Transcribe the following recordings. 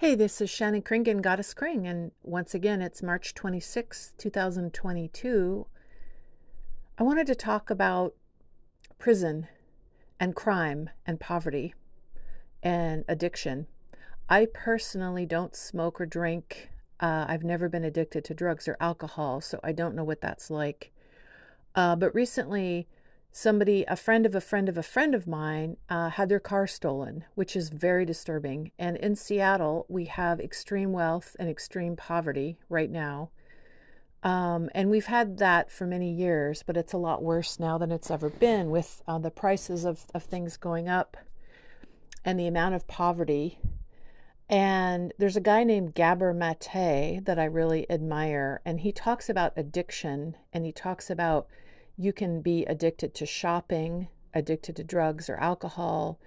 Hey, this is Shannon Kringen, Goddess Kring, and once again, it's March 26, 2022. I wanted to talk about prison and crime and poverty and addiction. I personally don't smoke or drink. Uh, I've never been addicted to drugs or alcohol, so I don't know what that's like. Uh, but recently, somebody, a friend of a friend of a friend of mine, uh, had their car stolen, which is very disturbing. And in Seattle, we have extreme wealth and extreme poverty right now. Um, and we've had that for many years, but it's a lot worse now than it's ever been with uh, the prices of, of things going up and the amount of poverty. And there's a guy named Gabor Mate that I really admire, and he talks about addiction and he talks about you can be addicted to shopping, addicted to drugs or alcohol,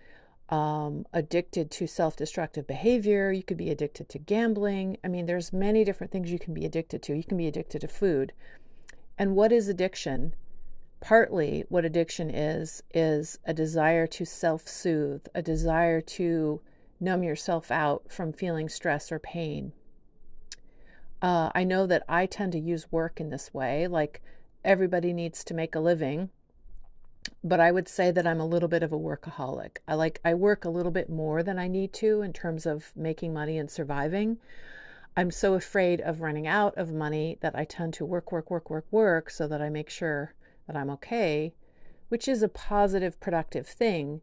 um, addicted to self-destructive behavior. You could be addicted to gambling. I mean, there's many different things you can be addicted to. You can be addicted to food. And what is addiction? Partly, what addiction is is a desire to self-soothe, a desire to numb yourself out from feeling stress or pain. Uh, I know that I tend to use work in this way, like everybody needs to make a living but I would say that I'm a little bit of a workaholic. I like I work a little bit more than I need to in terms of making money and surviving. I'm so afraid of running out of money that I tend to work work work work work so that I make sure that I'm okay, which is a positive productive thing.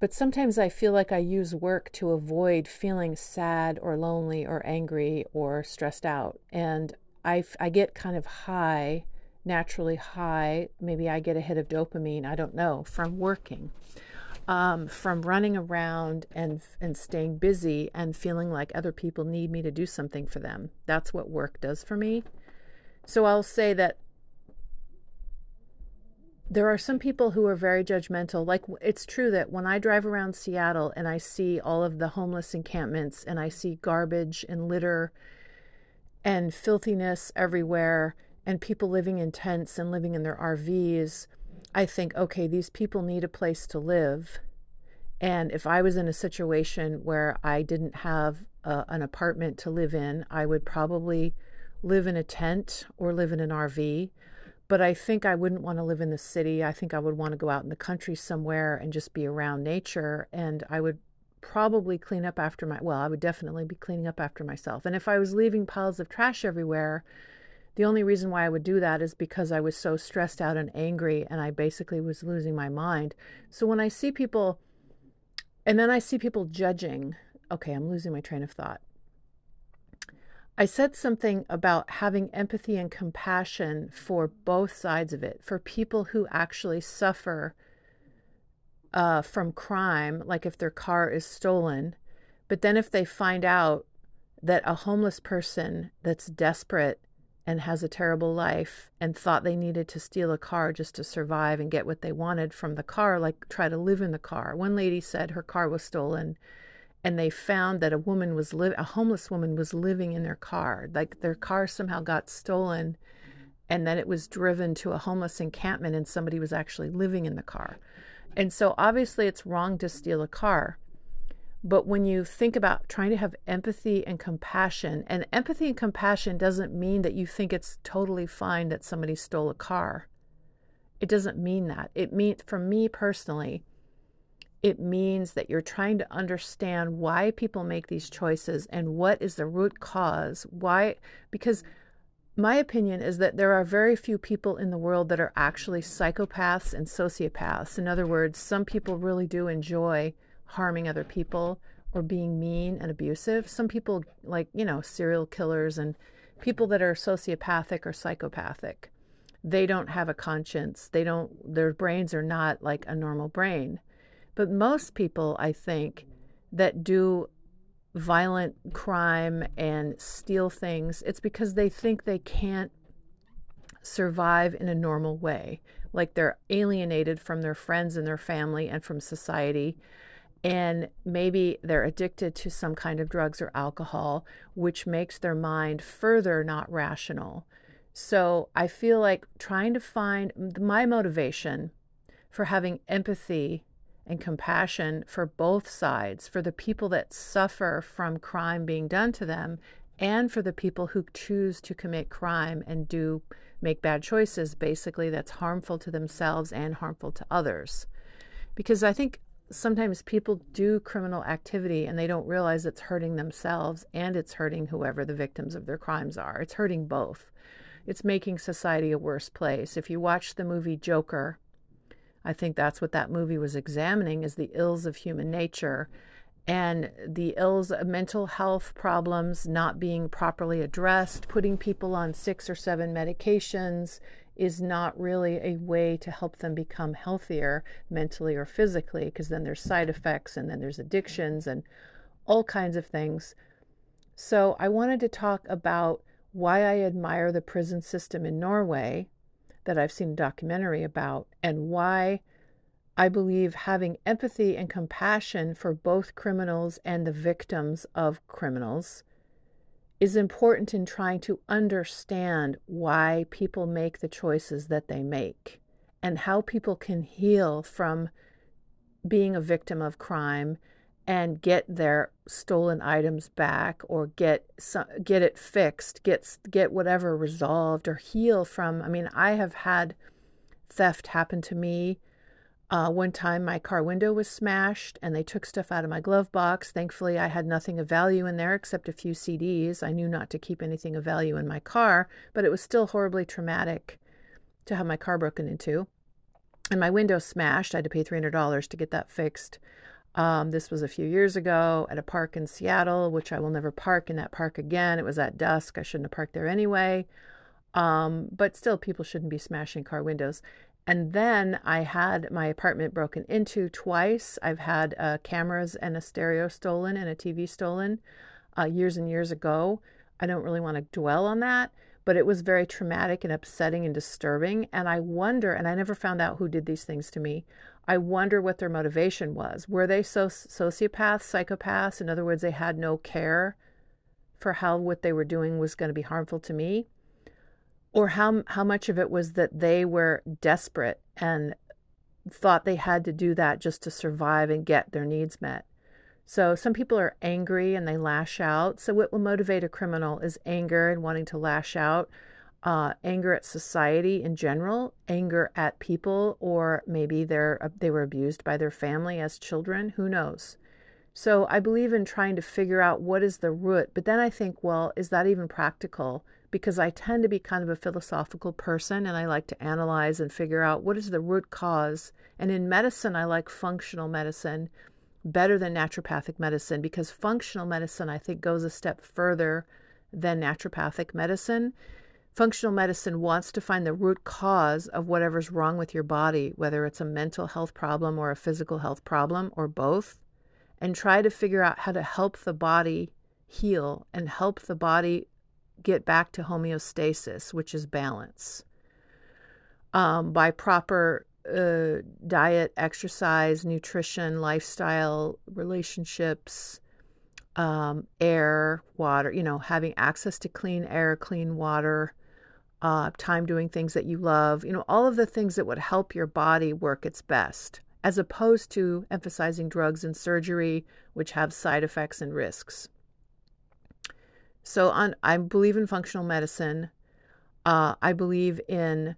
But sometimes I feel like I use work to avoid feeling sad or lonely or angry or stressed out. And I, I get kind of high naturally high. Maybe I get a hit of dopamine, I don't know, from working. Um, from running around and and staying busy and feeling like other people need me to do something for them. That's what work does for me. So I'll say that there are some people who are very judgmental. Like it's true that when I drive around Seattle and I see all of the homeless encampments and I see garbage and litter and filthiness everywhere and people living in tents and living in their RVs, I think, okay, these people need a place to live. And if I was in a situation where I didn't have a, an apartment to live in, I would probably live in a tent or live in an RV. But I think I wouldn't want to live in the city. I think I would want to go out in the country somewhere and just be around nature. And I would probably clean up after my, well, I would definitely be cleaning up after myself. And if I was leaving piles of trash everywhere, the only reason why I would do that is because I was so stressed out and angry and I basically was losing my mind. So when I see people, and then I see people judging, okay, I'm losing my train of thought. I said something about having empathy and compassion for both sides of it, for people who actually suffer uh, from crime, like if their car is stolen. But then if they find out that a homeless person that's desperate and has a terrible life and thought they needed to steal a car just to survive and get what they wanted from the car, like try to live in the car. One lady said her car was stolen and they found that a woman was li- a homeless woman was living in their car. Like their car somehow got stolen and then it was driven to a homeless encampment and somebody was actually living in the car. And so obviously it's wrong to steal a car. But when you think about trying to have empathy and compassion, and empathy and compassion doesn't mean that you think it's totally fine that somebody stole a car. It doesn't mean that. It means, for me personally, it means that you're trying to understand why people make these choices and what is the root cause. Why? Because my opinion is that there are very few people in the world that are actually psychopaths and sociopaths. In other words, some people really do enjoy harming other people or being mean and abusive. Some people, like, you know, serial killers and people that are sociopathic or psychopathic, they don't have a conscience. They don't, their brains are not like a normal brain. But most people, I think, that do violent crime and steal things, it's because they think they can't survive in a normal way. Like they're alienated from their friends and their family and from society and maybe they're addicted to some kind of drugs or alcohol, which makes their mind further not rational. So I feel like trying to find my motivation for having empathy and compassion for both sides, for the people that suffer from crime being done to them, and for the people who choose to commit crime and do make bad choices, basically, that's harmful to themselves and harmful to others. Because I think sometimes people do criminal activity and they don't realize it's hurting themselves and it's hurting whoever the victims of their crimes are. It's hurting both. It's making society a worse place. If you watch the movie Joker, I think that's what that movie was examining is the ills of human nature and the ills of mental health problems not being properly addressed, putting people on six or seven medications is not really a way to help them become healthier mentally or physically, because then there's side effects and then there's addictions and all kinds of things. So, I wanted to talk about why I admire the prison system in Norway that I've seen a documentary about and why I believe having empathy and compassion for both criminals and the victims of criminals is important in trying to understand why people make the choices that they make and how people can heal from being a victim of crime and get their stolen items back or get some, get it fixed, get get whatever resolved or heal from. I mean, I have had theft happen to me. Uh, one time, my car window was smashed and they took stuff out of my glove box. Thankfully, I had nothing of value in there except a few CDs. I knew not to keep anything of value in my car, but it was still horribly traumatic to have my car broken into. And my window smashed. I had to pay $300 to get that fixed. Um, this was a few years ago at a park in Seattle, which I will never park in that park again. It was at dusk. I shouldn't have parked there anyway. Um, but still, people shouldn't be smashing car windows. And then I had my apartment broken into twice. I've had uh, cameras and a stereo stolen and a TV stolen uh, years and years ago. I don't really want to dwell on that, but it was very traumatic and upsetting and disturbing. And I wonder, and I never found out who did these things to me. I wonder what their motivation was. Were they so sociopaths, psychopaths? In other words, they had no care for how what they were doing was going to be harmful to me, or how how much of it was that they were desperate and thought they had to do that just to survive and get their needs met. So some people are angry and they lash out. So what will motivate a criminal is anger and wanting to lash out uh, anger at society in general, anger at people, or maybe they're uh, they were abused by their family as children. Who knows? So I believe in trying to figure out what is the root. But then I think, well, is that even practical? Because I tend to be kind of a philosophical person and I like to analyze and figure out what is the root cause. And in medicine, I like functional medicine better than naturopathic medicine because functional medicine, I think, goes a step further than naturopathic medicine Functional medicine wants to find the root cause of whatever's wrong with your body, whether it's a mental health problem or a physical health problem or both, and try to figure out how to help the body heal and help the body get back to homeostasis, which is balance. Um, by proper uh, diet, exercise, nutrition, lifestyle, relationships, um, air, water, you know, having access to clean air, clean water, uh, time doing things that you love, you know, all of the things that would help your body work its best, as opposed to emphasizing drugs and surgery, which have side effects and risks. So, on, I believe in functional medicine. Uh, I believe in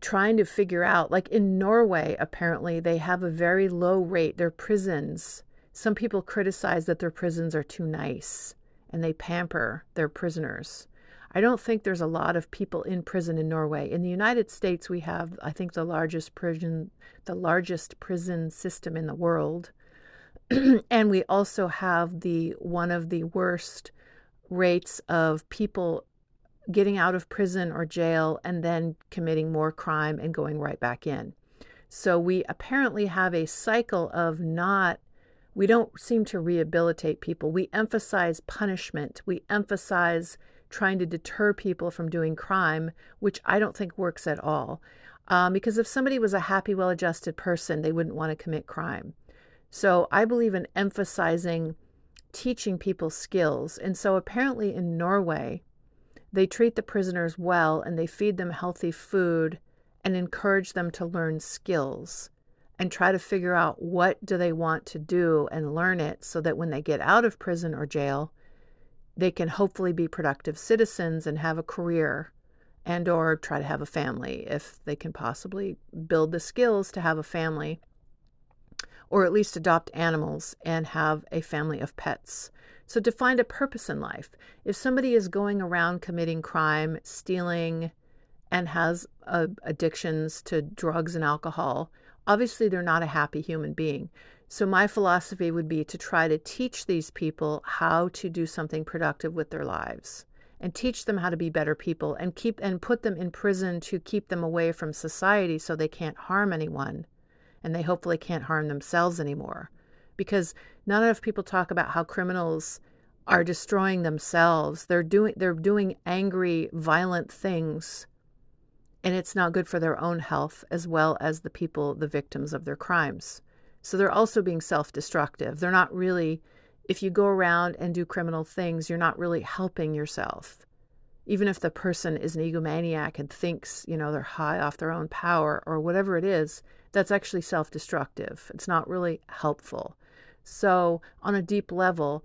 trying to figure out, like in Norway, apparently they have a very low rate. Their prisons, some people criticize that their prisons are too nice and they pamper their prisoners. I don't think there's a lot of people in prison in Norway. In the United States, we have, I think, the largest prison, the largest prison system in the world, and we also have the one of the worst rates of people getting out of prison or jail and then committing more crime and going right back in. So we apparently have a cycle of not we don't seem to rehabilitate people. We emphasize punishment. We emphasize trying to deter people from doing crime, which I don't think works at all. Um, because if somebody was a happy, well adjusted person, they wouldn't want to commit crime. So I believe in emphasizing teaching people skills. And so apparently in Norway, they treat the prisoners well and they feed them healthy food and encourage them to learn skills. and try to figure out what do they want to do and learn it so that when they get out of prison or jail they can hopefully be productive citizens and have a career and or try to have a family if they can possibly build the skills to have a family or at least adopt animals and have a family of pets. So, to find a purpose in life, if somebody is going around committing crime, stealing, and has uh, addictions to drugs and alcohol, obviously they're not a happy human being. So, my philosophy would be to try to teach these people how to do something productive with their lives and teach them how to be better people and keep and put them in prison to keep them away from society so they can't harm anyone and they hopefully can't harm themselves anymore. Because not enough people talk about how criminals are destroying themselves. They're doing they're doing angry, violent things and it's not good for their own health as well as the people the victims of their crimes. So they're also being self-destructive. They're not really if you go around and do criminal things, you're not really helping yourself. Even if the person is an egomaniac and thinks, you know, they're high off their own power or whatever it is, that's actually self destructive. It's not really helpful. So, on a deep level,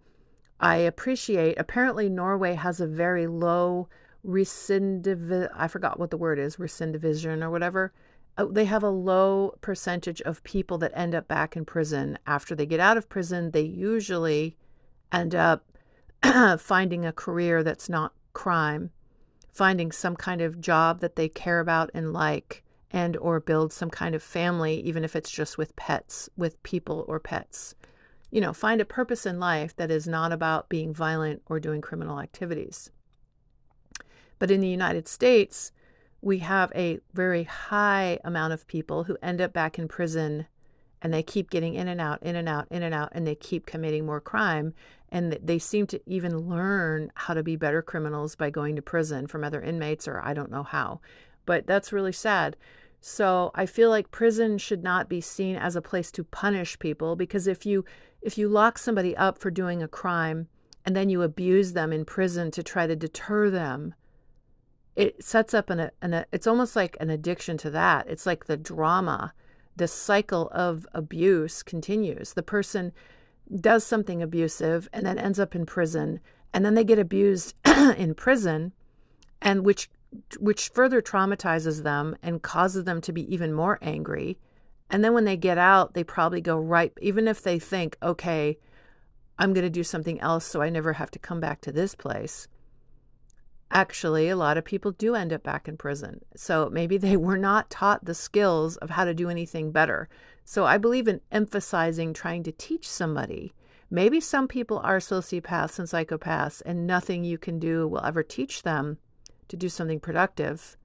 I appreciate, apparently, Norway has a very low recidiv, I forgot what the word is, recidivism or whatever. Uh, they have a low percentage of people that end up back in prison. After they get out of prison, they usually end up finding a career that's not crime, finding some kind of job that they care about and like, and or build some kind of family even if it's just with pets with people or pets. You know find a purpose in life that is not about being violent or doing criminal activities. But in the united states we have a very high amount of people who end up back in prison and they keep getting in and out in and out in and out and they keep committing more crime and they seem to even learn how to be better criminals by going to prison from other inmates or I don't know how but that's really sad so I feel like prison should not be seen as a place to punish people because if you if you lock somebody up for doing a crime and then you abuse them in prison to try to deter them, it sets up an, an it's almost like an addiction to that. It's like the drama, the cycle of abuse continues. The person does something abusive and then ends up in prison and then they get abused in prison and which which further traumatizes them and causes them to be even more angry. And then when they get out, they probably go right, even if they think, okay, I'm going to do something else so I never have to come back to this place. Actually, a lot of people do end up back in prison. So maybe they were not taught the skills of how to do anything better. So I believe in emphasizing trying to teach somebody. Maybe some people are sociopaths and psychopaths, and nothing you can do will ever teach them to do something productive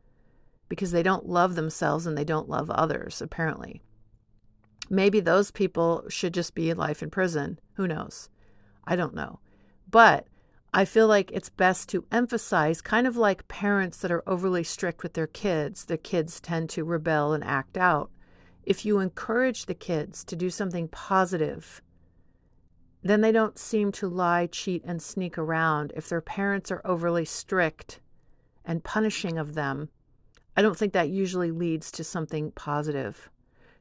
because they don't love themselves and they don't love others, apparently. Maybe those people should just be life in prison. Who knows? I don't know. But I feel like it's best to emphasize, kind of like parents that are overly strict with their kids, their kids tend to rebel and act out. If you encourage the kids to do something positive, then they don't seem to lie, cheat, and sneak around. If their parents are overly strict, and punishing of them, I don't think that usually leads to something positive.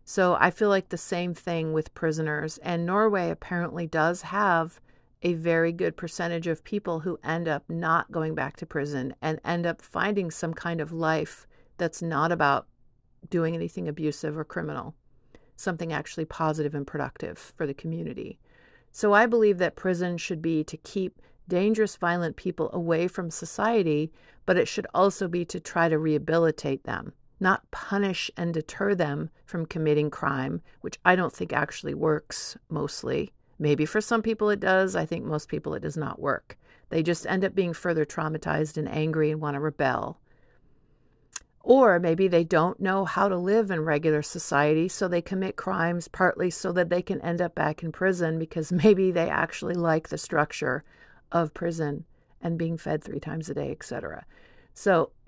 So I feel like the same thing with prisoners. And Norway apparently does have a very good percentage of people who end up not going back to prison and end up finding some kind of life that's not about doing anything abusive or criminal, something actually positive and productive for the community. So I believe that prison should be to keep dangerous, violent people away from society, but it should also be to try to rehabilitate them, not punish and deter them from committing crime, which I don't think actually works mostly. Maybe for some people it does. I think most people it does not work. They just end up being further traumatized and angry and want to rebel. Or maybe they don't know how to live in regular society, so they commit crimes partly so that they can end up back in prison because maybe they actually like the structure of prison and being fed three times a day, etc. So,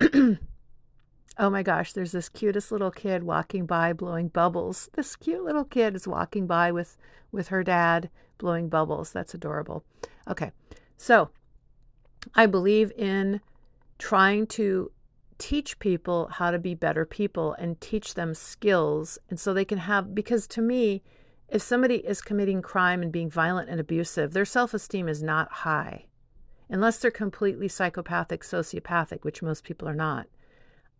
oh my gosh, there's this cutest little kid walking by blowing bubbles. This cute little kid is walking by with with her dad blowing bubbles. That's adorable. Okay. So, I believe in trying to teach people how to be better people and teach them skills. And so they can have, because to me, if somebody is committing crime and being violent and abusive, their self esteem is not high. Unless they're completely psychopathic, sociopathic, which most people are not.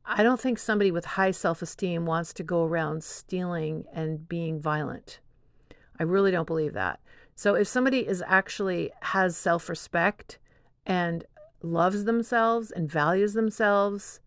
I don't think somebody with high self esteem wants to go around stealing and being violent. I really don't believe that. So if somebody is actually has self respect and loves themselves and values themselves,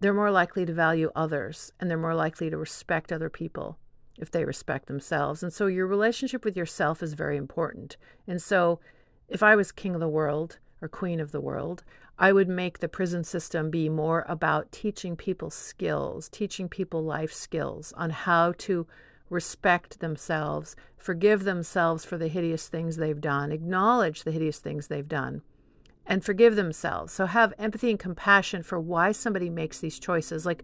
they're more likely to value others and they're more likely to respect other people if they respect themselves. And so your relationship with yourself is very important. And so if I was king of the world or queen of the world, I would make the prison system be more about teaching people skills, teaching people life skills on how to respect themselves, forgive themselves for the hideous things they've done, acknowledge the hideous things they've done, and forgive themselves. So have empathy and compassion for why somebody makes these choices. Like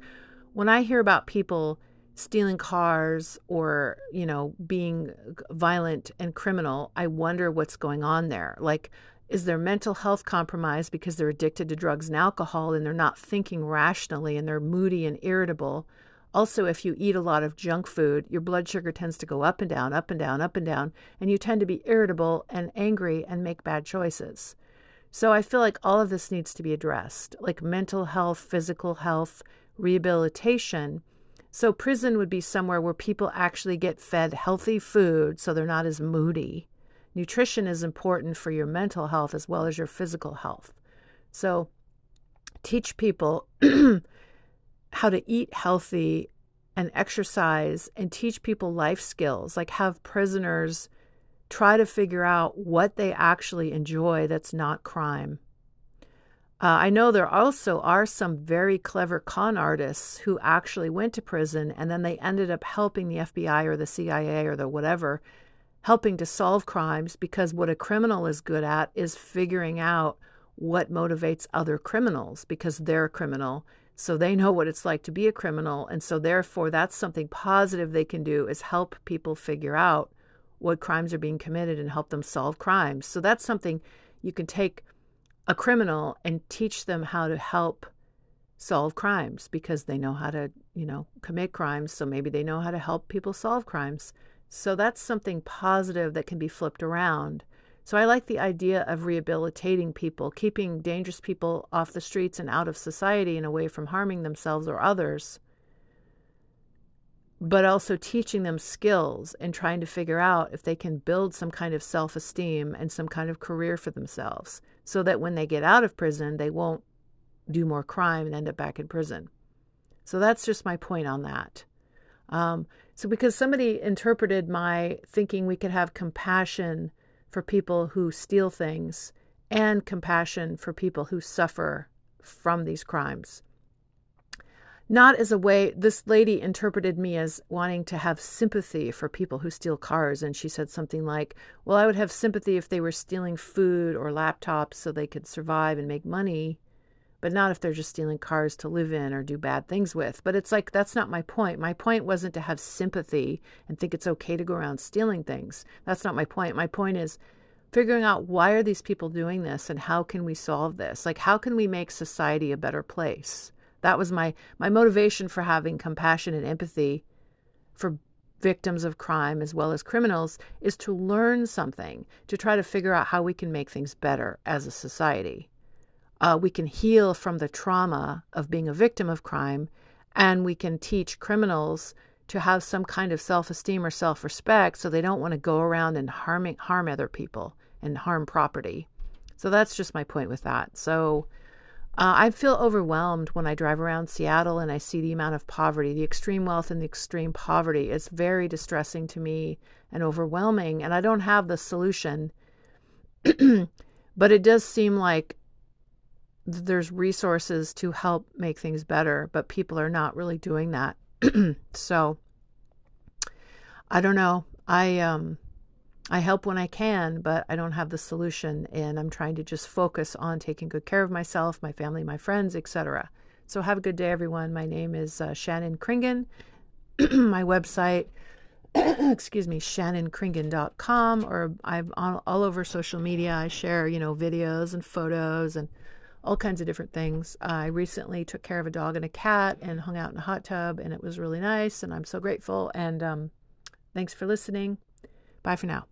when I hear about people stealing cars or, you know, being violent and criminal, I wonder what's going on there. Like, is their mental health compromised because they're addicted to drugs and alcohol and they're not thinking rationally and they're moody and irritable? Also, if you eat a lot of junk food, your blood sugar tends to go up and down, up and down, up and down, and you tend to be irritable and angry and make bad choices. So I feel like all of this needs to be addressed, like mental health, physical health, rehabilitation. So, prison would be somewhere where people actually get fed healthy food so they're not as moody. Nutrition is important for your mental health as well as your physical health. So, teach people how to eat healthy and exercise and teach people life skills, like have prisoners try to figure out what they actually enjoy that's not crime. Uh, I know there also are some very clever con artists who actually went to prison and then they ended up helping the FBI or the CIA or the whatever, helping to solve crimes because what a criminal is good at is figuring out what motivates other criminals because they're a criminal. So they know what it's like to be a criminal. And so, therefore, that's something positive they can do is help people figure out what crimes are being committed and help them solve crimes. So, that's something you can take a criminal and teach them how to help solve crimes because they know how to, you know, commit crimes. So maybe they know how to help people solve crimes. So that's something positive that can be flipped around. So I like the idea of rehabilitating people, keeping dangerous people off the streets and out of society and away from harming themselves or others, but also teaching them skills and trying to figure out if they can build some kind of self esteem and some kind of career for themselves so that when they get out of prison, they won't do more crime and end up back in prison. So that's just my point on that. Um, so, because somebody interpreted my thinking we could have compassion for people who steal things and compassion for people who suffer from these crimes not as a way this lady interpreted me as wanting to have sympathy for people who steal cars and she said something like well i would have sympathy if they were stealing food or laptops so they could survive and make money but not if they're just stealing cars to live in or do bad things with. But it's like that's not my point. My point wasn't to have sympathy and think it's okay to go around stealing things. That's not my point. My point is figuring out why are these people doing this and how can we solve this? Like how can we make society a better place that was my my motivation for having compassion and empathy for victims of crime as well as criminals is to learn something, to try to figure out how we can make things better as a society. Uh, we can heal from the trauma of being a victim of crime, and we can teach criminals to have some kind of self esteem or self respect so they don't want to go around and harming, harm other people and harm property. So that's just my point with that. So, uh, I feel overwhelmed when I drive around Seattle and I see the amount of poverty, the extreme wealth and the extreme poverty. It's very distressing to me and overwhelming, and I don't have the solution. but it does seem like there's resources to help make things better, but people are not really doing that. so I don't know. I um I help when I can, but I don't have the solution. And I'm trying to just focus on taking good care of myself, my family, my friends, etc. So have a good day, everyone. My name is uh, Shannon Kringen. my website, excuse me, shannonkringen.com, or I'm on, all over social media. I share, you know, videos and photos and all kinds of different things. I recently took care of a dog and a cat and hung out in a hot tub, and it was really nice. And I'm so grateful. And um, thanks for listening. Bye for now.